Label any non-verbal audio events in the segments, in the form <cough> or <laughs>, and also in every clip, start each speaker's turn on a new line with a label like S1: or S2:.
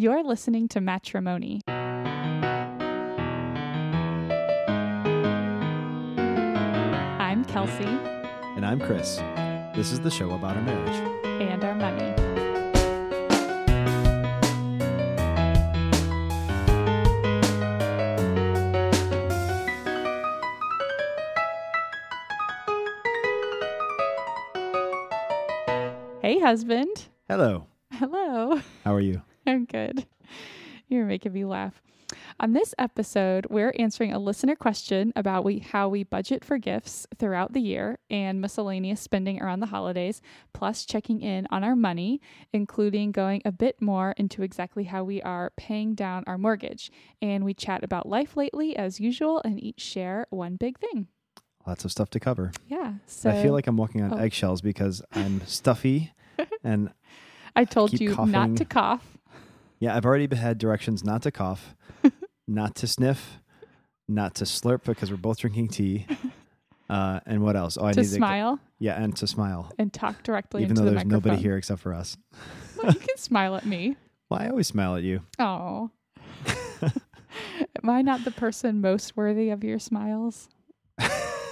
S1: You're listening to Matrimoney. I'm Kelsey
S2: And I'm Chris. This is the show about our marriage.
S1: and our money. Hey, husband.
S2: Hello.
S1: Hello.
S2: How are you?
S1: I'm <laughs> good. You're making me laugh. On this episode, we're answering a listener question about we, how we budget for gifts throughout the year and miscellaneous spending around the holidays, plus checking in on our money, including going a bit more into exactly how we are paying down our mortgage. And we chat about life lately as usual and each share one big thing.
S2: Lots of stuff to cover.
S1: Yeah. So
S2: I feel like I'm walking on
S1: Oh.
S2: eggshells because I'm stuffy <laughs> and
S1: I told
S2: keep
S1: you
S2: coughing.
S1: not to cough,
S2: yeah, I've already had directions not to cough, <laughs> not to sniff, not to slurp because we're both drinking tea. <laughs> Uh, and what else? Oh, I
S1: to
S2: need
S1: smile
S2: to yeah, and to smile.
S1: and talk directly
S2: Even though
S1: the
S2: there's
S1: microphone.
S2: nobody here except for us.
S1: Well, you can <laughs> smile at me.
S2: Well, I always smile at you.
S1: Oh. Am I not the person most worthy of your smiles?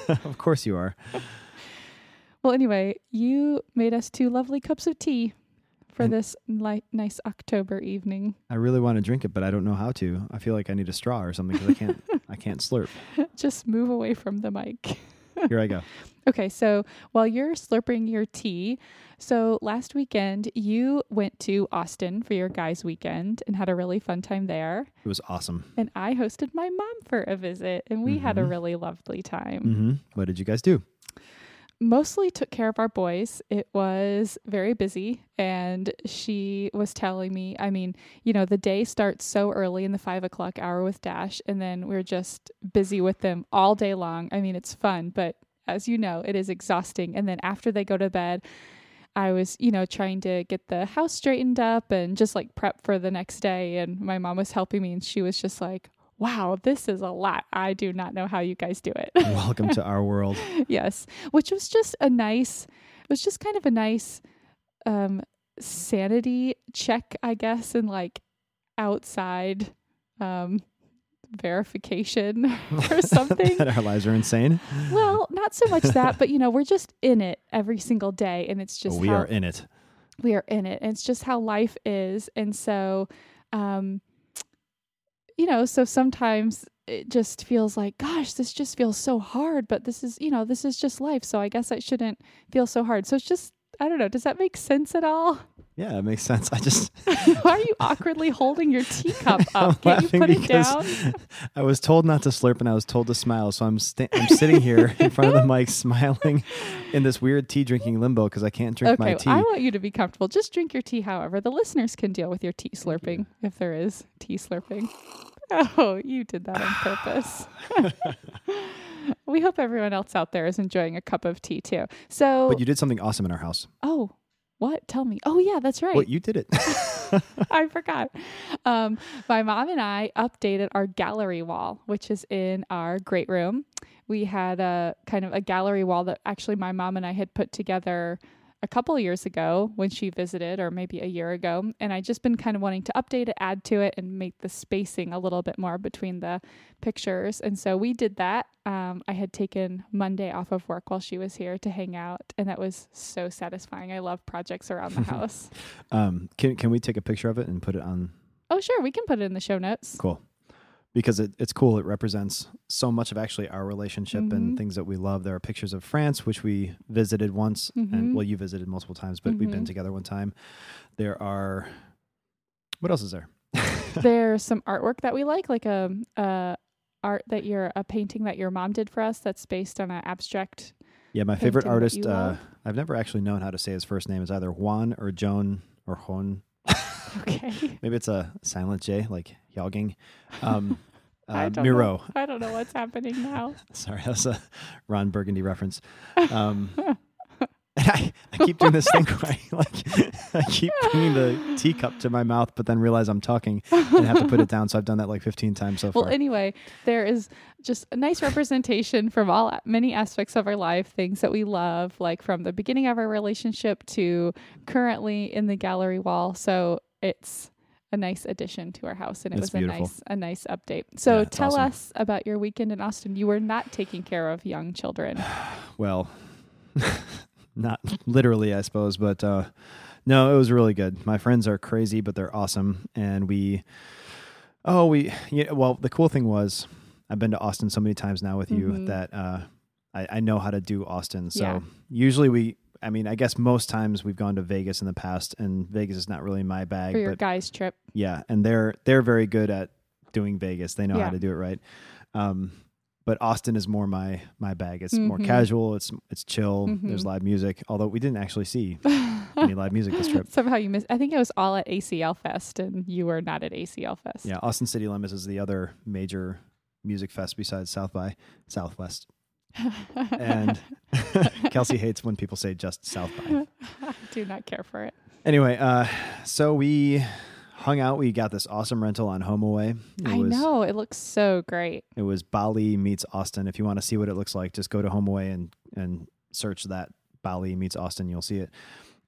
S2: of course you are.
S1: Well, anyway, you made us two lovely cups of tea for
S2: And-
S1: this li- nice October evening.
S2: I really want to drink it, but I don't know how to. I feel like I need a straw or something because I can't. I can't slurp. <laughs>
S1: Just move away from the mic. <laughs>
S2: Here I go.
S1: Okay, so while you're slurping your tea, so last weekend you went to Austin for your guys' weekend and had a really fun time there.
S2: It was awesome.
S1: And I hosted my mom for a visit and we had a
S2: Mhm.
S1: really lovely time.
S2: hmm What did you guys do?
S1: Mostly took care of our boys. It was very busy. And she was telling me, I mean, you know, the day starts so early in the five o'clock hour with Dash, and then we're just busy with them all day long. I mean, it's fun, but as you know, it is exhausting. And then after they go to bed, I was, you know, trying to get the house straightened up and just like prep for the next day. And my mom was helping me, and she was just like, wow, this is a lot. I do not know how you guys do it. <laughs>
S2: Welcome to our world.
S1: yes which was just a nice it was just kind of a nice um sanity check i guess and like outside um verification <laughs> or <laughs> something
S2: that our lives are insane.
S1: well not so much that but you know we're just in it every single day and it's just
S2: we
S1: how
S2: are in it.
S1: we are in it and it's just how life is and so um you know so sometimes it just feels like gosh this just feels so hard but this is you know this is just life so i guess i shouldn't feel so hard. So it's just i don't know. Does that make sense at all?
S2: Yeah, it makes sense. I just <laughs>
S1: why are you awkwardly holding your teacup <laughs> up? Can't you put it down? <laughs>
S2: I was told not to slurp and I was told to smile. So I'm sta- I'm sitting here in front of the mic smiling in this weird tea drinking limbo because I can't drink my
S1: okay
S2: tea.
S1: i want you to be comfortable. Just drink your tea however. The listeners can deal with your tea slurping if there is tea slurping. Oh you did that on purpose <laughs> we hope everyone else out there is enjoying a cup of tea too so
S2: but you did something awesome in our house.
S1: oh what tell me oh yeah that's right
S2: What you did it. <laughs> <laughs>
S1: I forgot. Um, my mom and I updated our gallery wall, which is in our great room. We had a kind of a gallery wall that actually my mom and I had put together a couple of years ago when she visited, or maybe a year ago. And I just been kind of wanting to update it, add to it, and make the spacing a little bit more between the pictures. And so we did that. Um, I had taken Monday off of work while she was here to hang out, and that was so satisfying. I love projects around the <laughs> house.
S2: um, can can we take a picture of it and put it on?
S1: Oh, sure. We can put it in the show notes.
S2: Cool. Because it, it's cool. It represents so much of actually our relationship
S1: Mhm.
S2: and things that we love. There are pictures of France, which we visited once,
S1: Mhm.
S2: and well, you visited multiple times, but we've been
S1: Mhm.
S2: together one time. There are. What else is there? <laughs>
S1: There's some artwork that we like, like a, a art that your a painting that your mom did for us that's based on an abstract.
S2: Yeah, my favorite artist. Uh. I've never actually known how to say his first name. Is either Juan or Joan or Juan. <laughs>
S1: Okay.
S2: Maybe it's a silent J, like Yalging. Um, <laughs>
S1: I
S2: uh,
S1: don't
S2: Miro.
S1: Know. I don't know what's happening now. <laughs>
S2: Sorry, that's a Ron Burgundy reference. Um, and I, I keep doing this thing where I like I keep bringing the teacup to my mouth, but then realize I'm talking and have to put it down. So I've done that like 15 times so
S1: Well,
S2: far.
S1: anyway, there is just a nice representation from all many aspects of our life, things that we love, like from the beginning of our relationship to currently in the gallery wall. So it's a nice addition to our house, and it was
S2: beautiful.
S1: a nice a nice update. So
S2: Yeah, it's
S1: tell
S2: awesome.
S1: us about your weekend in Austin. You were not taking care of young children. <sighs>
S2: Well, <laughs> not literally, I suppose, but uh, no, it was really good. My friends are crazy, but they're awesome, and we, oh, we, yeah. Well, the cool thing was, I've been to Austin so many times now with you
S1: Mhm.
S2: that uh, I, I know how to do Austin. So
S1: Yeah.
S2: usually we, I mean, I guess most times we've gone to Vegas in the past, and Vegas is not really my bag,
S1: for your
S2: but
S1: guys' trip.
S2: yeah, and they're they're very good at doing Vegas. They know
S1: Yeah.
S2: how to do it right. Um, but Austin is more my my bag. It's more
S1: Mhm.
S2: casual. It's it's chill. There's
S1: Mhm.
S2: live music. Although we didn't actually see any live music this trip. <laughs>
S1: Somehow you missed. I think it was all at ACL Fest, and you were not at ACL Fest.
S2: Yeah, Austin City Limits is the other major music fest besides South by Southwest. And <laughs> Kelsey hates when people say just South by.
S1: I <laughs> do not care for it.
S2: Anyway, uh, so we hung out. We got this awesome rental on HomeAway. It
S1: I
S2: was,
S1: know it looks so great.
S2: It was Bali meets Austin. If you want to see what it looks like, just go to HomeAway and and search that Bali meets Austin. You'll see it.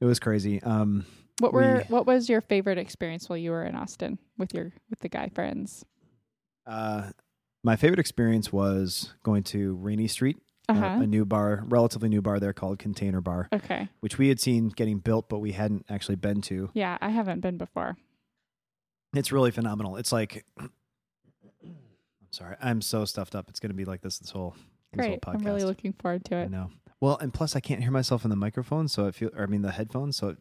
S2: It was crazy. Um,
S1: What
S2: We-
S1: were what was your favorite experience while you were in Austin with your with the guy friends?
S2: uh, my favorite experience was going to Rainy Street,
S1: Uh
S2: a-
S1: huh.
S2: a, new bar, relatively new bar there called Container Bar,
S1: okay.
S2: which we had seen getting built, but we hadn't actually been to.
S1: Yeah, I haven't been before.
S2: It's really phenomenal. It's like, <clears throat> I'm sorry, I'm so stuffed up. It's going to be like this this whole this whole
S1: Great.
S2: podcast.
S1: I'm really looking forward to
S2: I
S1: it.
S2: know. Well, and plus I can't hear myself in the microphone, so it feel or I mean the headphones, so it,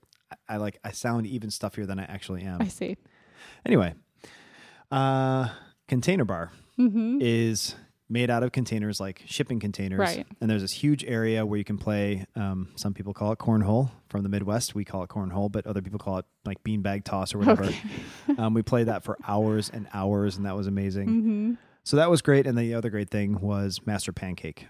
S2: I, I like I sound even stuffier than I actually am.
S1: I see.
S2: Anyway, uh, Container Bar
S1: Mm-hmm.
S2: is made out of containers, like shipping containers,
S1: Right.
S2: and there's this huge area where you can play. Um, some people call it cornhole from the Midwest. We call it cornhole, but other people call it like beanbag toss or whatever.
S1: Okay. <laughs>
S2: um, we played that for hours and hours, and that was amazing.
S1: Mm-hmm.
S2: So that was great. And the other great thing was Master Pancake.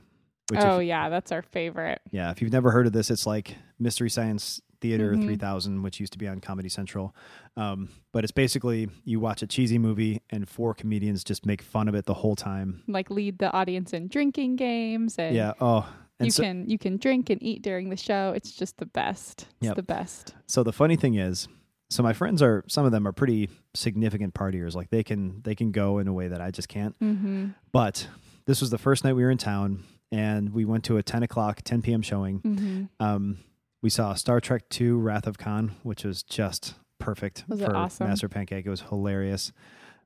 S2: Which
S1: Oh
S2: if,
S1: yeah, that's our favorite.
S2: yeah, if you've never heard of this, it's like Mystery Science Theater
S1: Mhm.
S2: 3000, which used to be on Comedy Central. Um, but it's basically you watch a cheesy movie and four comedians just make fun of it the whole time.
S1: Like lead the audience in drinking games and
S2: yeah. Oh, and
S1: you
S2: so,
S1: can you can drink and eat during the show. It's just the best. It's
S2: Yep.
S1: the best.
S2: so the funny thing is, so my friends are some of them are pretty significant partiers. Like they can they can go in a way that I just can't.
S1: Mm-hmm.
S2: But this was the first night we were in town, and we went to a 10 o'clock, 10 p.m. showing.
S1: Mm-hmm.
S2: Um, we saw Star Trek II: Wrath of Khan, which was just perfect
S1: Was
S2: for
S1: awesome?
S2: Master Pancake. It was hilarious.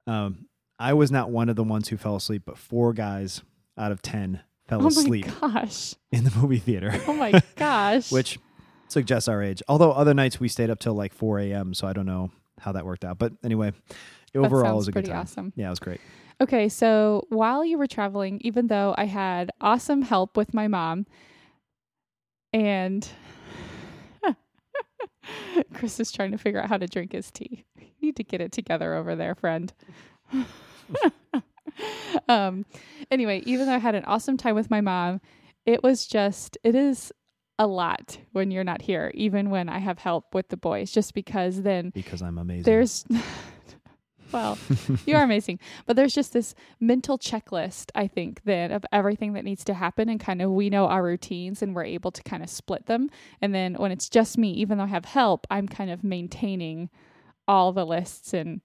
S2: Um, I was not one of the ones who fell asleep, but four guys out of ten fell
S1: Oh
S2: asleep
S1: my gosh.
S2: in the movie theater, <laughs>
S1: Oh my <laughs> gosh.
S2: which suggests our age. Although other nights we stayed up till like 4 a.m., so I don't know how that worked out. But anyway, overall, it was a good
S1: pretty
S2: time.
S1: awesome.
S2: Yeah, it was great.
S1: Okay, so while you were traveling, even though I had awesome help with my mom, and <laughs> Chris is trying to figure out how to drink his tea. You need to get it together over there, friend. <laughs> um, anyway, even though I had an awesome time with my mom, it was just, it is a lot when you're not here, even when I have help with the boys, just because then
S2: Because I'm amazing.
S1: there's <laughs> well you are <laughs> amazing. But there's just this mental checklist i think then of everything that needs to happen and kind of we know our routines and we're able to kind of split them. And then when it's just me even though i have help i'm kind of maintaining all the lists and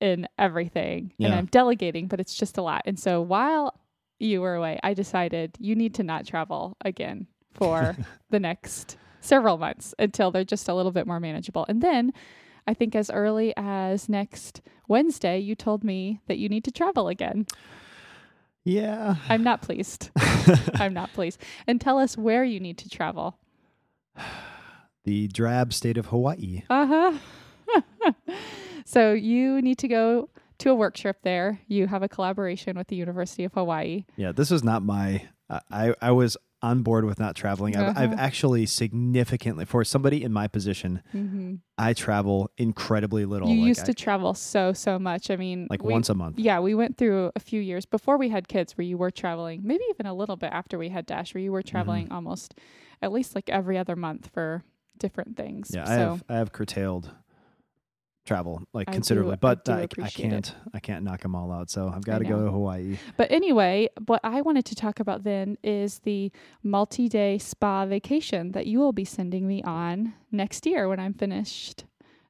S1: and everything. And i'm delegating but it's just a lot. And so while you were away i decided you need to not travel again for <laughs> the next several months until they're just a little bit more manageable. And then I think as early as next Wednesday, you told me that you need to travel again.
S2: yeah.
S1: I'm not pleased. <laughs> I'm not pleased. And tell us where you need to travel. <sighs>
S2: the drab state of Hawaii.
S1: Uh huh. <laughs> so you need to go to a work trip there. You have a collaboration with the University of Hawaii.
S2: Yeah, this is not my. I I I was on board with not traveling. I've, I've
S1: Uh-huh.
S2: actually significantly for somebody in my position.
S1: Mm-hmm.
S2: I travel incredibly little.
S1: You
S2: like
S1: used
S2: I-
S1: to travel so so much. I mean,
S2: like
S1: we-
S2: once a month.
S1: Yeah, we went through a few years before we had kids where you were traveling, maybe even a little bit after we had Dash, where you were
S2: Mm-hmm.
S1: traveling almost at least like every other month for different things.
S2: Yeah,
S1: so
S2: I have I have curtailed travel like
S1: I do-
S2: considerably,
S1: I
S2: but
S1: do
S2: I, I can't I can't knock them all out. So I've got to go to Hawaii.
S1: But anyway, what I wanted to talk about then is the multi day spa vacation that you will be sending me on next year when I'm finished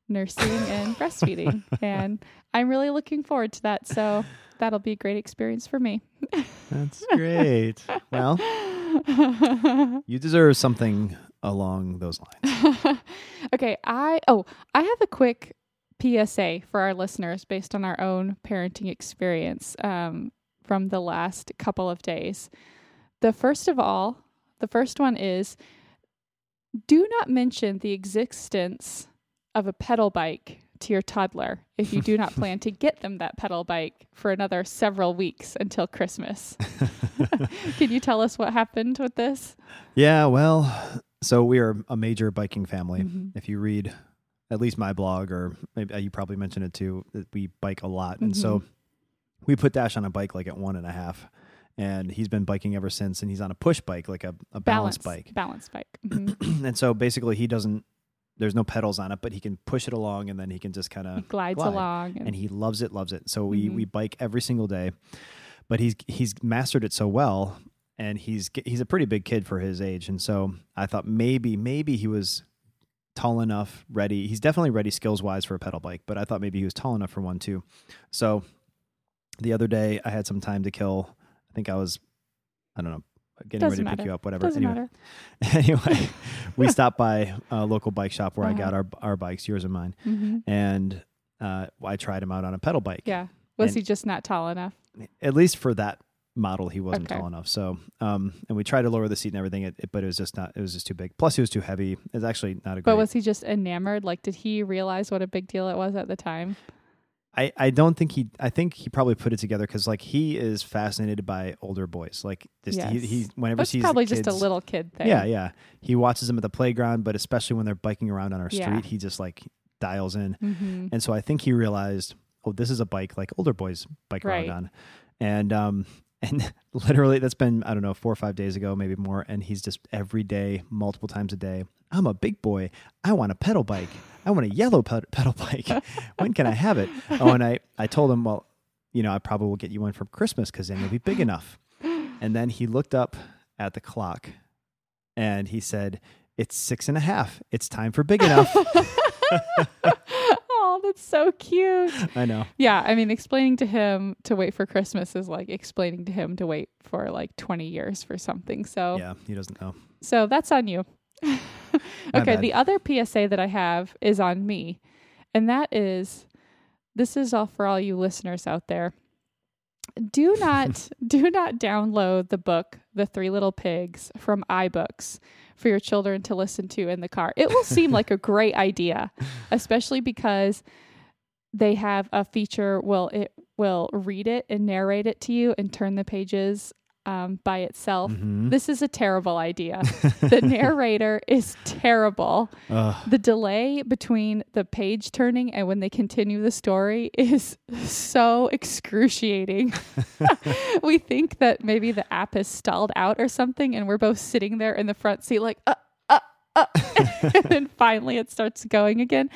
S1: nursing and <laughs> breastfeeding. And I'm really looking forward to that. So that'll be a great experience for me.
S2: That's great. well, <laughs> you deserve something along those lines. <laughs>
S1: okay, I oh, I have a quick PSA for our listeners based on our own parenting experience um, from the last couple of days. The first of all, the first one is do not mention the existence of a pedal bike to your toddler if you do not <laughs> plan to get them that pedal bike for another several weeks until Christmas. <laughs> Can you tell us what happened with this?
S2: Yeah, well, so we are a major biking family.
S1: Mhm.
S2: If you read at least my blog, or maybe uh, you probably mentioned it too, that we bike a lot. And so we put Dash on a bike like at one and a half. And he's been biking ever since, and he's on a push bike, like a, a balance bike.
S1: Balance bike. <clears throat> Mhm.
S2: and so basically, he doesn't. There's no pedals on it, but he can push it along, and then he can just kind of.
S1: glides
S2: glide.
S1: along.
S2: And he loves it, loves it. So we
S1: Mhm.
S2: we bike every single day, but he's he's mastered it so well, and he's he's a pretty big kid for his age, and so I thought maybe maybe he was tall enough, ready. He's definitely ready skills wise for a pedal bike, but I thought maybe he was tall enough for one too. So the other day, I had some time to kill. I think I was, I don't know, getting
S1: Doesn't
S2: ready to pick you up, whatever.
S1: Doesn't
S2: anyway,
S1: matter. <laughs>
S2: anyway, we <laughs> stopped by a local bike shop where I
S1: Uh-huh.
S2: got our our bikes, yours and mine,
S1: hmm
S2: and uh, I tried him out on a pedal bike.
S1: Yeah. Was
S2: And-
S1: he just not tall enough?
S2: At least for that model, he wasn't
S1: Okay.
S2: tall enough. So, um, and we tried to lower the seat and everything, it, it- but it was just not. It was just too big. Plus, he was too heavy. It's actually not a great.
S1: But was he just enamored? Like, did he realize what a big deal it was at the time?
S2: I, I don't think he I think he probably put it together because like he is fascinated by older boys like this he,
S1: Yes.
S2: he whenever
S1: That's
S2: sees
S1: probably
S2: kids,
S1: just a little kid thing.
S2: yeah yeah he watches them at the playground but especially when they're biking around on our
S1: Yeah.
S2: street he just like dials in
S1: hmm
S2: and so I think he realized oh this is a bike like older boys bike
S1: Right.
S2: around on and um and <laughs> literally that's been I don't know four or five days ago maybe more and he's just every day multiple times a day I'm a big boy. I want a pedal bike. I want a yellow ped- pedal bike. <laughs> When can I have it? Oh and I I told him well you know I probably will get you one for Christmas because then you'll be big enough. And then he looked up at the clock and he said it's six and a half. It's time for big enough <laughs>
S1: that's so cute.
S2: I know
S1: Yeah, I mean, explaining to him to wait for Christmas is like explaining to him to wait for like 20 years for something. So,
S2: yeah he doesn't know
S1: so that's on you. <laughs> Okay, the other PSA that I have is on me. And that is this is all for all you listeners out there. Do not <laughs> do not download the book The Three Little Pigs from iBooks for your children to listen to in the car. It will seem like a great idea, <laughs> especially because they have a feature will it will read it and narrate it to you and turn the pages um, by itself.
S2: Mhm.
S1: This is a terrible idea. the <laughs> narrator is terrible.
S2: Ugh.
S1: The delay between the page turning and when they continue the story is so excruciating. <laughs> we think that maybe the app has stalled out or something, and we're both sitting there in the front seat, like, uh, uh, uh. <laughs> and then finally it starts going again.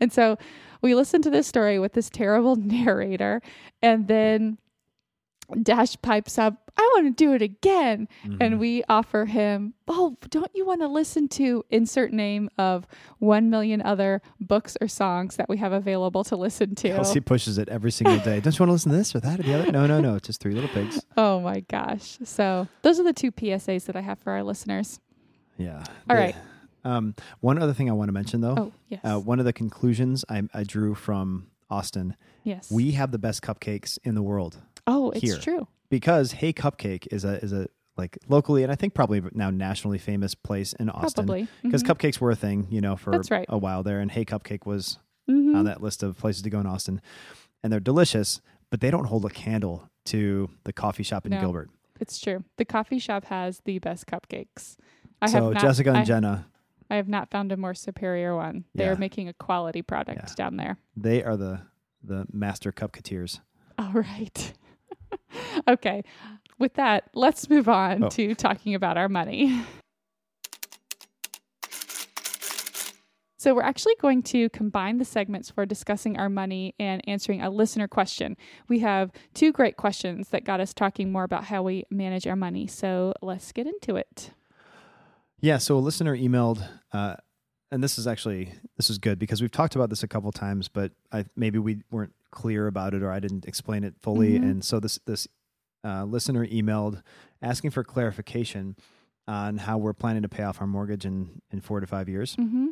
S1: And so we listen to this story with this terrible narrator, and then Dash pipes up, I want to do it again.
S2: Mhm.
S1: And we offer him, oh, don't you want to listen to insert name of one million other books or songs that we have available to listen to?
S2: Kelsey pushes it every single day. Don't you want to listen to this or that or the other? No, no, no. It's just three little pigs. <laughs>
S1: Oh my gosh. So those are the two PSAs that I have for our listeners.
S2: Yeah.
S1: All right.
S2: Um, one other thing I want to mention though,
S1: Oh, yes.
S2: uh, one of the conclusions I, I drew from Austin,
S1: yes.
S2: we have the best cupcakes in the world
S1: oh, it's
S2: here.
S1: true.
S2: because Hey Cupcake is a is a like locally and I think probably now nationally famous place in Austin.
S1: Probably.
S2: Because
S1: Mhm.
S2: cupcakes were a thing, you know, for
S1: right.
S2: a while there, and Hey Cupcake was
S1: Mhm.
S2: on that list of places to go in Austin, and they're delicious, but they don't hold a candle to the coffee shop in
S1: No.
S2: Gilbert.
S1: It's true. The coffee shop has the best cupcakes. I
S2: so
S1: have not,
S2: Jessica and
S1: I,
S2: Jenna,
S1: I have not found a more superior one. They
S2: Yeah.
S1: are making a quality product
S2: Yeah.
S1: down there.
S2: they are the the master cupcateers.
S1: All right. Okay. With that, let's move on
S2: Oh.
S1: to talking about our money. So, we're actually going to combine the segments for discussing our money and answering a listener question. We have two great questions that got us talking more about how we manage our money. So, let's get into it.
S2: Yeah, so a listener emailed uh, and this is actually this is good because we've talked about this a couple times, but I maybe we weren't clear about it or I didn't explain it fully,
S1: Mhm.
S2: and so this this uh, listener emailed asking for clarification on how we're planning to pay off our mortgage in in four to five years.
S1: Mm-hmm.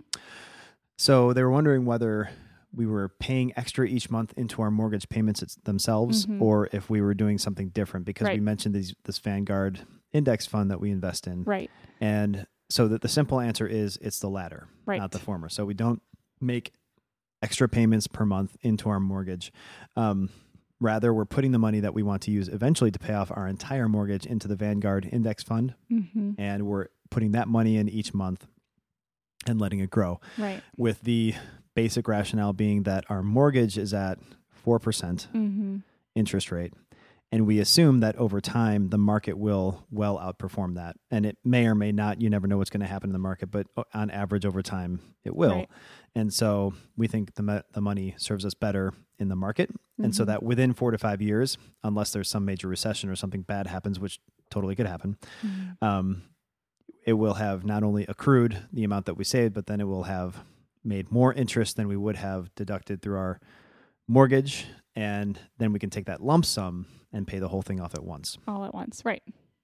S2: So they were wondering whether we were paying extra each month into our mortgage payments themselves,
S1: Mhm.
S2: or if we were doing something different because we mentioned these, this Vanguard index fund that we invest in,
S1: Right.
S2: and so that the simple answer is it's the latter,
S1: Right.
S2: not the former. So we don't make extra payments per month into our mortgage. Um, rather, we're putting the money that we want to use eventually to pay off our entire mortgage into the Vanguard index fund,
S1: Mm-hmm.
S2: and we're putting that money in each month and letting it grow
S1: Right.
S2: with the basic rationale being that our mortgage is at 4%
S1: Mm-hmm.
S2: interest rate. And we assume that over time, the market will well outperform that. And it may or may not, you never know what's going to happen in the market, but on average, over time, it will.
S1: Right.
S2: And so we think the, the money serves us better in the market. And so
S1: Mhm.
S2: that within four to five years, unless there's some major recession or something bad happens, which totally could happen,
S1: Mhm.
S2: um, it will have not only accrued the amount that we saved, but then it will have made more interest than we would have deducted through our mortgage. And then we can take that lump sum and pay the whole thing off at once.
S1: all at once. Right.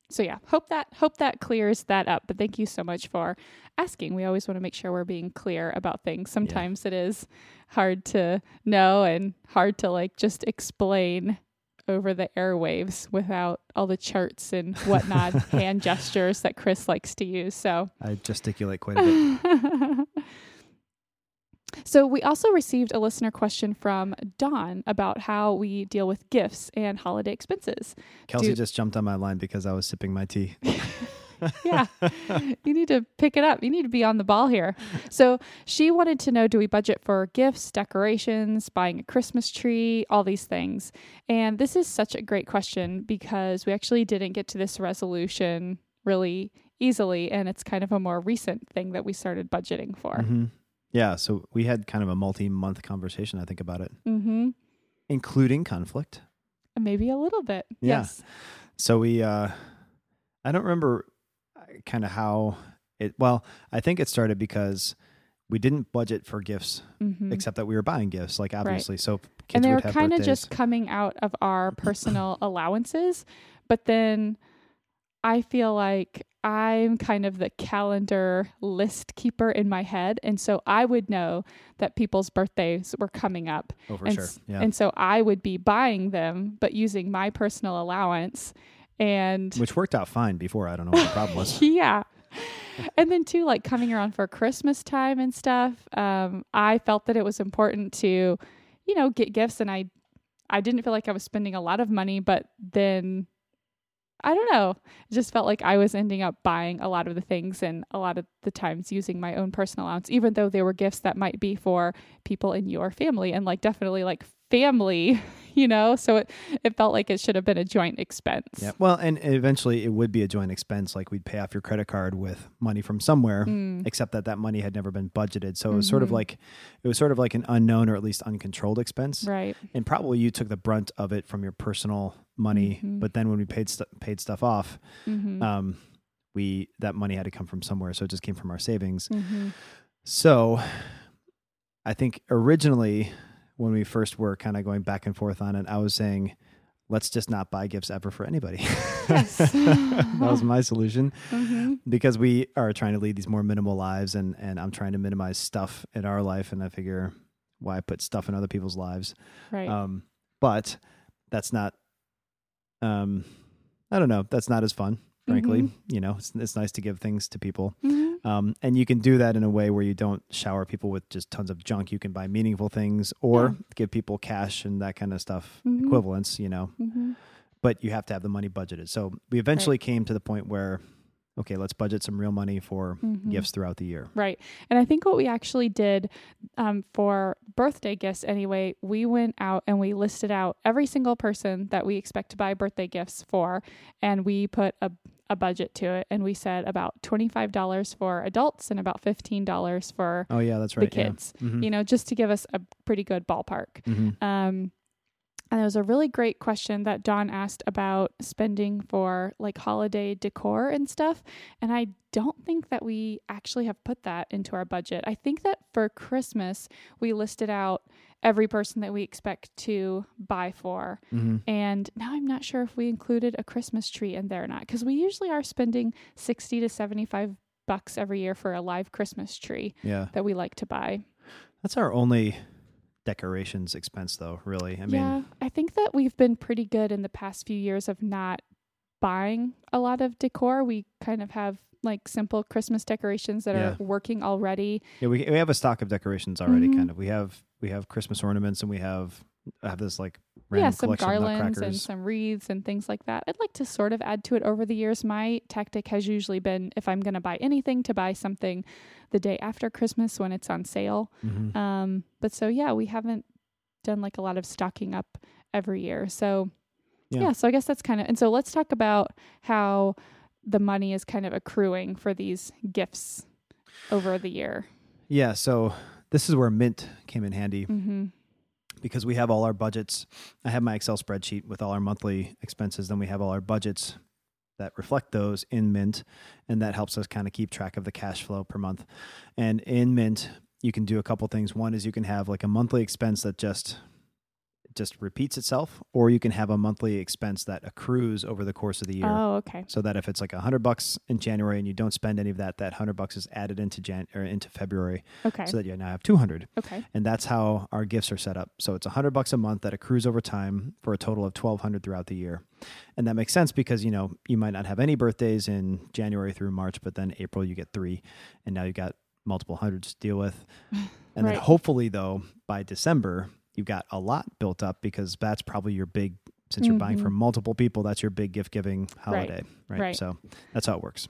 S1: So yeah, hope that hope that clears that up. But thank you so much for asking. We always want to make sure we're being clear about things. Sometimes it is hard to know and hard to like just explain over the airwaves without all the charts and whatnot, <laughs> hand gestures that Chris likes to use. So
S2: I gesticulate quite a bit. <laughs>
S1: So, we also received a listener question from Dawn about how we deal with gifts and holiday expenses.
S2: Kelsey
S1: Do-
S2: just jumped on my line because I was sipping my tea. <laughs>
S1: Yeah, you need to pick it up. You need to be on the ball here. <laughs> So, she wanted to know do we budget for gifts, decorations, buying a Christmas tree, all these things? And this is such a great question because we actually didn't get to this resolution really easily. And it's kind of a more recent thing that we started budgeting for.
S2: Mhm. Yeah. So we had kind of a multi month conversation, I think, about it,
S1: Mm-hmm.
S2: including conflict.
S1: Maybe a little bit.
S2: Yeah.
S1: Yes.
S2: So we, uh, I don't remember kind of how it, well, I think it started because we didn't budget for gifts
S1: Mm-hmm.
S2: except that we were buying gifts, like obviously. So kids
S1: and they were kind of just coming out of our personal <coughs> allowances but then i feel like i'm kind of the calendar list keeper in my head and so i would know that people's birthdays were coming up
S2: oh, for
S1: and,
S2: sure. Yeah.
S1: and so i would be buying them but using my personal allowance and
S2: Which worked out fine before. I don't know what the problem was. <laughs>
S1: yeah. And then too, like coming around for Christmas time and stuff, um, I felt that it was important to, you know, get gifts and I I didn't feel like I was spending a lot of money, but then I don't know. It just felt like I was ending up buying a lot of the things and a lot of the times using my own personal allowance, even though they were gifts that might be for people in your family and like definitely like family, <laughs> you know? So it, it felt like it should have been a joint expense.
S2: Yeah. Well, and eventually it would be a joint expense. Like we'd pay off your credit card with money from somewhere,
S1: Mm,
S2: except that that money had never been budgeted. So it was sort of
S1: Mhm.
S2: like, it was sort of like an unknown or at least uncontrolled expense.
S1: right.
S2: And probably you took the brunt of it from your personal money.
S1: Mhm.
S2: But then when we paid paid stuff off,
S1: Mm-hmm.
S2: um, we that money had to come from somewhere. So it just came from our savings.
S1: mm-hmm.
S2: So I think originally when we first were kind of going back and forth on it, I was saying, let's just not buy gifts ever for anybody.
S1: Yes. <laughs>
S2: that was my solution
S1: Mm-hmm.
S2: because we are trying to lead these more minimal lives and, and I'm trying to minimize stuff in our life. And I figure why put stuff in other people's lives.
S1: Right.
S2: Um, but that's not, um, I don't know. That's not as fun, frankly.
S1: Mhm.
S2: You know, it's, it's nice to give things to people.
S1: Mhm.
S2: Um, and you can do that in a way where you don't shower people with just tons of junk. You can buy meaningful things or
S1: Yeah.
S2: give people cash and that kind of stuff,
S1: Mhm.
S2: equivalents, you know,
S1: Mhm.
S2: but you have to have the money budgeted. So we eventually came to the point where, okay, let's budget some real money for
S1: Mhm.
S2: gifts throughout the year.
S1: Right. And I think what we actually did um, for birthday gifts anyway, we went out and we listed out every single person that we expect to buy birthday gifts for. And we put a, a budget to it. And we said about $25 for adults and about $15 for
S2: Oh, yeah, that's
S1: the
S2: right. yeah.
S1: kids,
S2: Mhm.
S1: you know, just to give us a pretty good ballpark.
S2: Mhm.
S1: Um, And there was a really great question that Dawn asked about spending for like holiday decor and stuff. And I don't think that we actually have put that into our budget. I think that for Christmas, we listed out every person that we expect to buy for.
S2: Mm-hmm.
S1: And now I'm not sure if we included a Christmas tree in there or not because we usually are spending 60 to 75 bucks every year for a live Christmas tree
S2: Yeah.
S1: that we like to buy.
S2: That's our only decorations expense though, really. I mean,
S1: yeah, I think that we've been pretty good in the past few years of not buying a lot of decor. We kind of have like simple Christmas decorations that
S2: Yeah.
S1: are working already.
S2: yeah, we we have a stock of decorations already
S1: Mhm.
S2: kind of. We have we have Christmas ornaments and we have I have this like
S1: yeah, some garlands and some wreaths and things like that. I'd like to sort of add to it over the years. My tactic has usually been if I'm going to buy anything, to buy something the day after Christmas when it's on sale.
S2: Mhm.
S1: Um, but so yeah, we haven't done like a lot of stocking up every year. So
S2: Yeah.
S1: yeah, so I guess that's kind of and so let's talk about how the money is kind of accruing for these gifts over the year.
S2: Yeah, so this is where Mint came in handy
S1: hmm
S2: because we have all our budgets. I have my Excel spreadsheet with all our monthly expenses. Then we have all our budgets that reflect those in Mint, and that helps us kind of keep track of the cash flow per month. And in Mint, you can do a couple things. One is you can have like a monthly expense that just just repeats itself, or you can have a monthly expense that accrues over the course of the year.
S1: Oh, okay.
S2: So that if it's like a hundred bucks in January and you don't spend any of that, that hundred bucks is added into Jan or into February,
S1: Okay.
S2: so that you now have two hundred
S1: okay.
S2: and that's how our gifts are set up. So it's a hundred bucks a month that accrues over time for a total of twelve hundred throughout the year, and that makes sense because you know you might not have any birthdays in January through March, but then April you get three, and now you got multiple hundreds to deal with, <laughs> and
S1: Right.
S2: then hopefully though by December you've got a lot built up because that's probably your big. Since you're buying
S1: Mhm.
S2: for multiple people, that's your big gift giving holiday, right.
S1: Right.
S2: So that's how it works.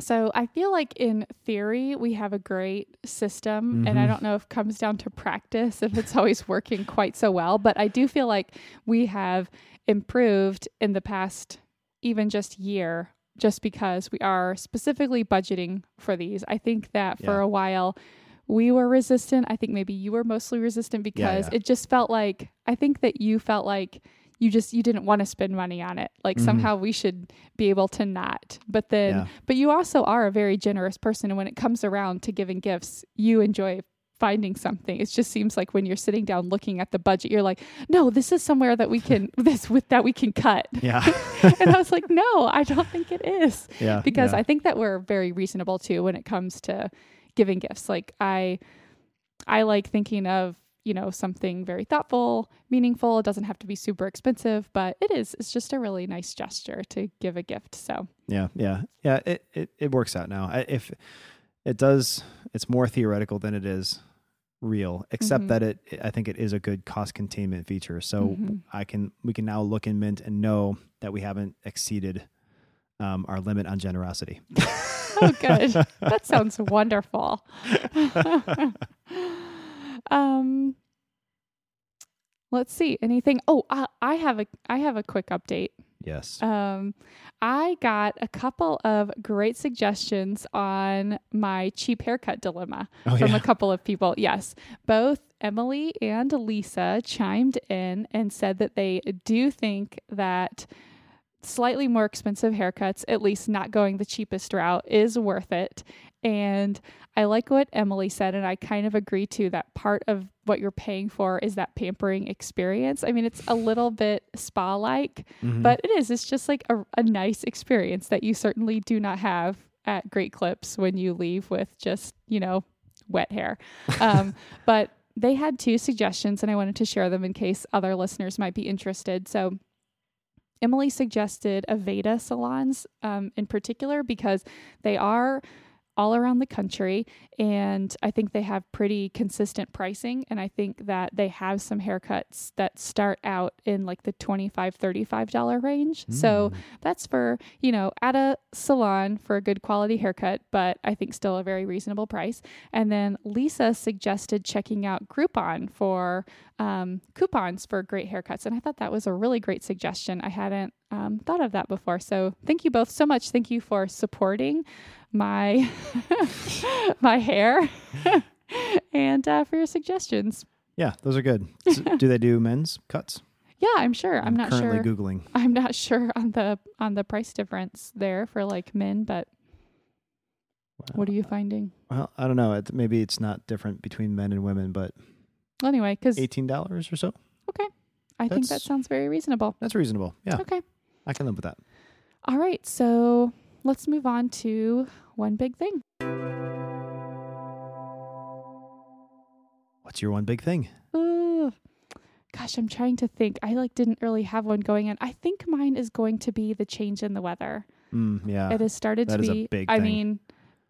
S1: So I feel like in theory we have a great system and I
S2: Mhm.
S1: don't know if it comes down to practice if it's always <laughs> working quite so well, but I do feel like we have improved in the past even just year just because we are specifically budgeting for these. I think that for a while we were resistant. I think maybe you were mostly resistant because
S2: yeah.
S1: it just felt like I think that you felt like you just you didn't want to spend money on it. Like
S2: Mhm.
S1: somehow we should be able to not. But then
S2: Yeah.
S1: but you also are a very generous person and when it comes around to giving gifts, you enjoy finding something. It just seems like when you're sitting down looking at the budget, you're like, "No, this is somewhere that we <laughs> can this with that we can cut."
S2: Yeah, <laughs>
S1: and I was like, "No, I don't think it is."
S2: yeah,
S1: because
S2: yeah.
S1: I think that we're very reasonable too when it comes to giving gifts. Like I I like thinking of, you know, something very thoughtful, meaningful. It doesn't have to be super expensive, but it is. It's just a really nice gesture to give a gift. So,
S2: Yeah, yeah, yeah. It it, it works out now. I, if it does, it's more theoretical than it is real. Except
S1: Mhm.
S2: that it, I think it is a good cost containment feature. So
S1: Mhm.
S2: I can we can now look in Mint and know that we haven't exceeded um, our limit on generosity. <laughs>
S1: oh good. that sounds wonderful. <laughs> um Let's see. Anything? Oh, I, I have a I have a quick update.
S2: yes.
S1: Um, I got a couple of great suggestions on my cheap haircut dilemma
S2: oh
S1: from
S2: yeah.
S1: a couple of people. Yes, both Emily and Lisa chimed in and said that they do think that slightly more expensive haircuts, at least not going the cheapest route, is worth it. And I like what Emily said, and I kind of agree too that part of what you're paying for is that pampering experience. I mean, it's a little bit spa like,
S2: Mhm.
S1: but it is. It's just like a, a nice experience that you certainly do not have at Great Clips when you leave with just, you know, wet hair. Um, <laughs> but they had two suggestions, and I wanted to share them in case other listeners might be interested. So, Emily suggested Aveda salons um, in particular because they are all around the country and I think they have pretty consistent pricing and I think that they have some haircuts that start out in like the 25 35 dollar range. So
S2: Mm.
S1: that's for, you know, at a salon for a good quality haircut, but I think still a very reasonable price. And then Lisa suggested checking out Groupon for um, coupons for great haircuts. And I thought that was a really great suggestion. I hadn't um, thought of that before. So thank you both so much. Thank you for supporting my <laughs> my hair <laughs> and uh, for your suggestions.
S2: yeah, those are good. <laughs> Do they do men's cuts?
S1: Yeah, I'm sure. I'm, not
S2: currently
S1: sure.
S2: googling.
S1: I'm not sure on the on the price difference there for like men, but what are you finding?
S2: Well, I don't know. It, maybe it's not different between men and women, but
S1: Anyway, because
S2: eighteen dollars or so.
S1: Okay, I think that
S2: that's-
S1: sounds very reasonable.
S2: That's reasonable. Yeah,
S1: Okay.
S2: I can live with that.
S1: All right. So let's move on to one big thing.
S2: What's your one big thing?
S1: Ooh. Gosh, I'm trying to think. I like didn't really have one going in. I think mine is going to be the change in the weather.
S2: Mm, yeah.
S1: it has started
S2: that
S1: to
S2: is a
S1: be
S2: big
S1: I
S2: thing.
S1: mean,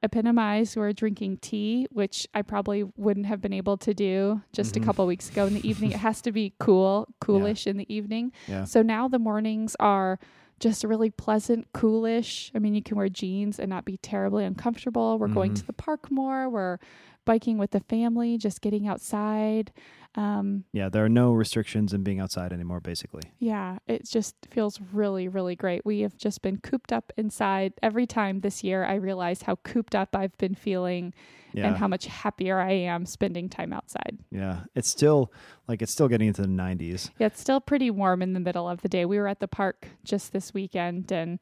S1: epitomized we're drinking tea, which I probably wouldn't have been able to do just
S2: Mhm.
S1: a couple weeks ago in the evening. It has to be cool, <laughs> coolish in the evening.
S2: Yeah.
S1: So now the mornings are just really pleasant, coolish. I mean, you can wear jeans and not be terribly uncomfortable. We're going
S2: Mhm.
S1: to the park more. We're biking with the family, just getting outside. Um,
S2: Yeah, there are no restrictions in being outside anymore, basically.
S1: yeah, it just feels really, really great. We have just been cooped up inside. Every time this year, I realize how cooped up I've been feeling
S2: Yeah.
S1: and how much happier I am spending time outside.
S2: yeah. It's still like it's still getting into the 90s.
S1: Yeah, it's still pretty warm in the middle of the day. We were at the park just this weekend and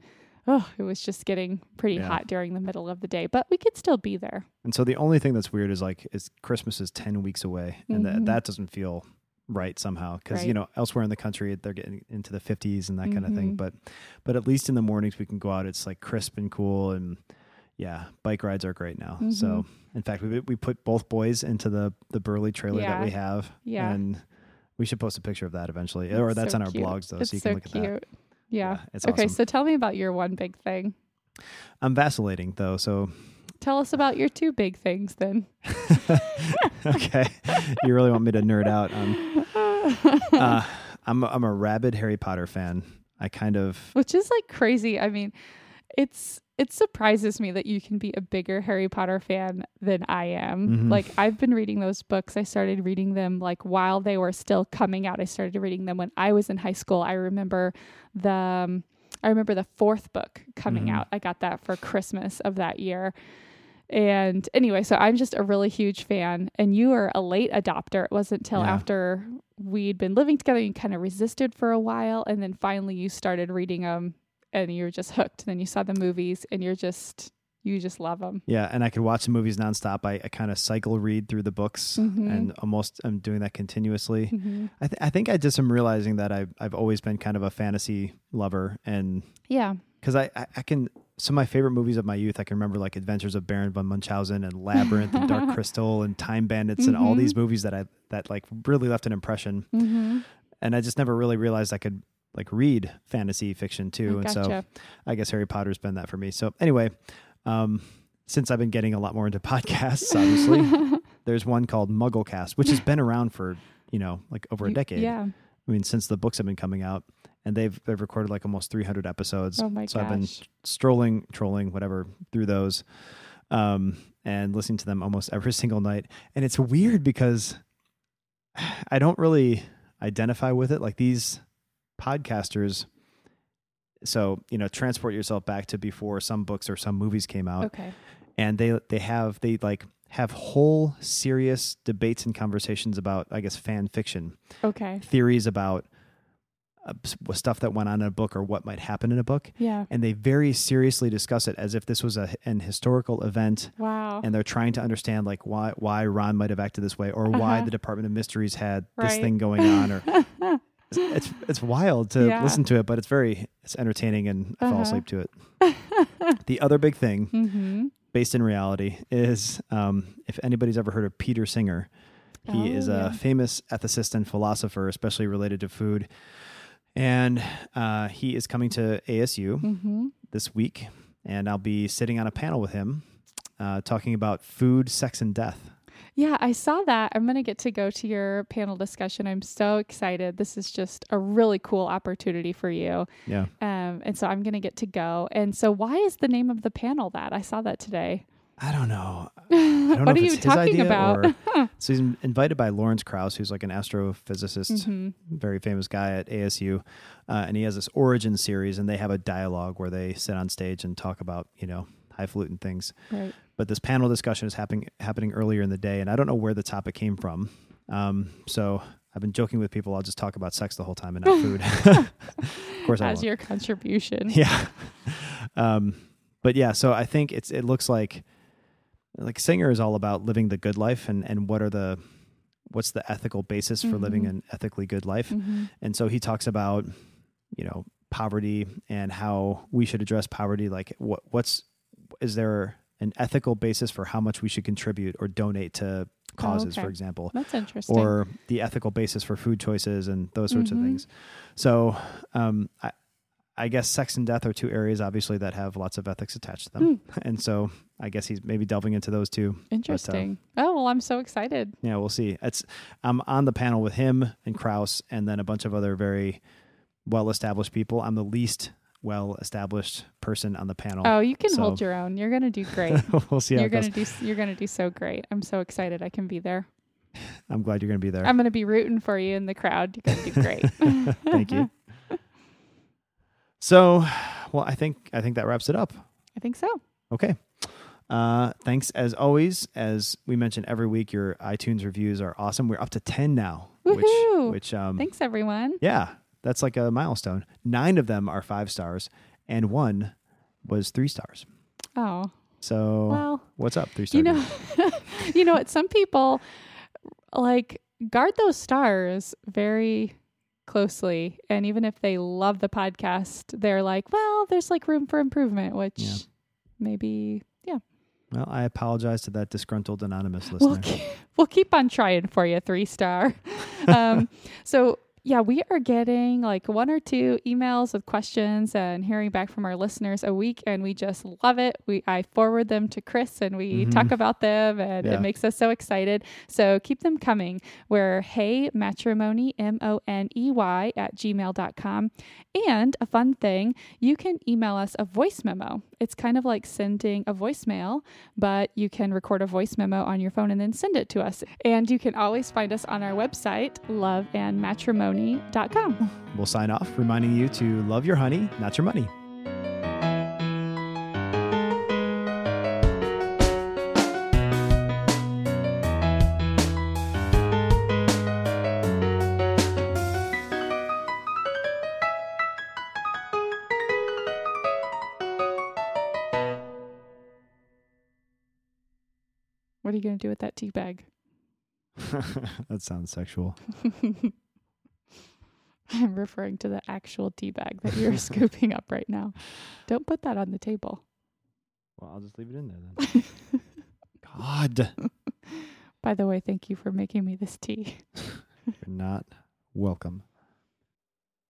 S1: oh, it was just getting pretty
S2: Yeah.
S1: hot during the middle of the day, but we could still be there.
S2: And so the only thing that's weird is like is Christmas is 10 weeks away and
S1: Mhm.
S2: that that doesn't feel right somehow cuz you know elsewhere in the country they're getting into the 50s and that kind of thing but but at least in the mornings we can go out it's like crisp and cool and yeah bike rides are great now
S1: Mm-hmm.
S2: so in fact we we put both boys into the the Burley trailer that we have
S1: Yeah.
S2: and we should post a picture of that eventually or that's
S1: so
S2: on our
S1: cute.
S2: blogs though
S1: it's
S2: so you
S1: so
S2: can look
S1: cute.
S2: at that
S1: Yeah.
S2: it's
S1: okay,
S2: awesome
S1: so tell me about your one big thing.
S2: I'm vacillating though so
S1: Tell us about your two big things then. <laughs>
S2: okay you really want me to nerd out on <laughs> uh, I'm a, I'm a rabid Harry Potter fan. I kind of
S1: Which is like crazy. I mean, it's it surprises me that you can be a bigger Harry Potter fan than I am.
S2: Mhm.
S1: Like I've been reading those books. I started reading them like while they were still coming out. I started reading them when I was in high school. I remember the um, I remember the fourth book coming
S2: Mhm.
S1: out. I got that for Christmas of that year. And anyway, so I'm just a really huge fan. And you were a late adopter. It wasn't till
S2: Yeah.
S1: after we'd been living together. You kind of resisted for a while, and then finally you started reading them, and you're just hooked. And then you saw the movies, and you're just you just love them.
S2: yeah, and I could watch the movies nonstop. I, I kind of cycle read through the books
S1: Mhm.
S2: and almost I'm doing that continuously.
S1: Mm-hmm.
S2: I th- I think I just am realizing that I've I've always been kind of a fantasy lover and
S1: Yeah,
S2: because I, I I can some of my favorite movies of my youth I can remember like Adventures of Baron von Munchausen and Labyrinth and Dark <laughs> Crystal and Time Bandits and all
S1: Mhm.
S2: these movies that I that like really left an impression
S1: mm-hmm.
S2: and I just never really realized I could like read fantasy fiction too and so. I guess Harry Potter's been that for me. So anyway, um, since I've been getting a lot more into <laughs> podcasts, obviously, <laughs> there's one called MuggleCast, which has been around for you know like over a decade.
S1: Yeah.
S2: I mean, since the books have been coming out, and they've they've recorded like almost 300 episodes.
S1: Oh my
S2: so
S1: gosh.
S2: I've been strolling, trolling, whatever through those, um, and listening to them almost every <laughs> single night. And it's weird because <sighs> I don't really identify with it. Like these podcasters. So you know, transport yourself back to before some books or some movies came out
S1: okay.
S2: and they they have they like have whole serious debates and conversations about I guess fan fiction
S1: Okay.
S2: theories about uh, stuff that went on in a book or what might happen in a book
S1: Yeah.
S2: and they very seriously discuss it as if this was a, an historical event
S1: Wow.
S2: and they're trying to understand like why why Ron might have acted this way or why
S1: Uh-huh.
S2: the Department of Mysteries had this thing going on or <laughs> it's it's wild to
S1: Yeah.
S2: listen to it but it's very it's entertaining and I fall
S1: Uh-huh.
S2: asleep to it. <laughs> the other big thing
S1: mm-hmm.
S2: based in reality is um, if anybody's ever heard of Peter Singer, he
S1: Oh,
S2: is a
S1: yeah.
S2: famous ethicist and philosopher, especially related to food. And uh, he is coming to ASU
S1: Mm-hmm.
S2: this week, and I'll be sitting on a panel with him uh, talking about food, sex, and death.
S1: Yeah, I saw that. I'm going to get to go to your panel discussion. I'm so excited. This is just a really cool opportunity for you.
S2: Yeah.
S1: Um, and so I'm going to get to go. And so, why is the name of the panel that? I saw that today.
S2: I don't know. <laughs> I don't
S1: what
S2: know
S1: are
S2: if
S1: you
S2: it's his
S1: talking
S2: idea
S1: about?
S2: or <laughs> so he's invited by Lawrence Krauss, who's like an astrophysicist,
S1: hmm
S2: very famous guy at ASU, uh, and he has this origin series, and they have a dialogue where they sit on stage and talk about you know highfalutin things.
S1: Right.
S2: But this panel discussion is happening happening earlier in the day, and I don't know where the topic came from. Um, so I've been joking with people. I'll just talk about sex the whole time and not food. <laughs> of course,
S1: As your contribution. <laughs>
S2: Yeah. um, but yeah, so I think it's it looks like like Singer is all about living the good life and and what are the what's the ethical basis for living
S1: Mhm.
S2: an ethically good life.
S1: hmm
S2: And so he talks about you know poverty and how we should address poverty like what what's is there an ethical basis for how much we should contribute or donate to causes
S1: okay.
S2: for example
S1: That's interesting.
S2: or the ethical basis for food choices and those sorts
S1: Mhm.
S2: of things. So, um, I, I guess sex and death are two areas, obviously, that have lots of ethics attached to them. <laughs> And so, I guess he's maybe delving into those too.
S1: interesting. oh well, I'm so excited.
S2: Yeah, we'll see. It's I'm on the panel with him and Kraus, and then a bunch of other very well-established people. I'm the least well-established person on the panel.
S1: Oh, you can
S2: so-
S1: hold your own. You're gonna do <laughs> great.
S2: we'll see how
S1: you're gonna do. You're gonna do so great. I'm so excited. I can be there.
S2: I'm glad you're going to be there.
S1: I'm gonna be rooting for you in the crowd. You're gonna do great. <laughs>
S2: Thank you. <laughs> So, well, I think I think that wraps it up.
S1: I think so.
S2: Okay. Uh, thanks as always. As we mentioned every week, your iTunes reviews are awesome. We're up to ten now,
S1: Woohoo!
S2: which which um,
S1: Thanks everyone.
S2: yeah, that's like a milestone. Nine of them are five stars, and one was three stars.
S1: Oh
S2: So
S1: well,
S2: what's up, three stars?
S1: you know, <laughs> you know what? Some people like guard those stars very closely, and even if they love the podcast, they're like, well, there's like room for improvement, which
S2: Yeah.
S1: maybe yeah.
S2: well, I apologize to that disgruntled anonymous listener.
S1: We'll keep, we'll keep on trying for you, three star. <laughs> um, so yeah, we are getting like one or two emails with questions and hearing back from our listeners a week, and we just love it. We I forward them to Chris, and we
S2: Mhm.
S1: talk about them, and
S2: Yeah.
S1: it makes us so excited. So keep them coming. We're hey matrimoney m o n e y at gmail.com. and a fun thing, you can email us a voice memo. It's kind of like sending a voicemail, but you can record a voice memo on your phone and then send it to us. And you can always find us on our website, loveandmatrimoney.com.
S2: We'll sign off, reminding you to love your honey, not your money.
S1: You going to do with that tea bag? <laughs> <laughs>
S2: that sounds sexual.
S1: I'm referring to the actual tea bag that you're <laughs> scooping up right now. Don't put that on the table.
S2: Well, I'll just leave it in there then. God,
S1: By the way, thank you for making me this tea.
S2: you're not welcome.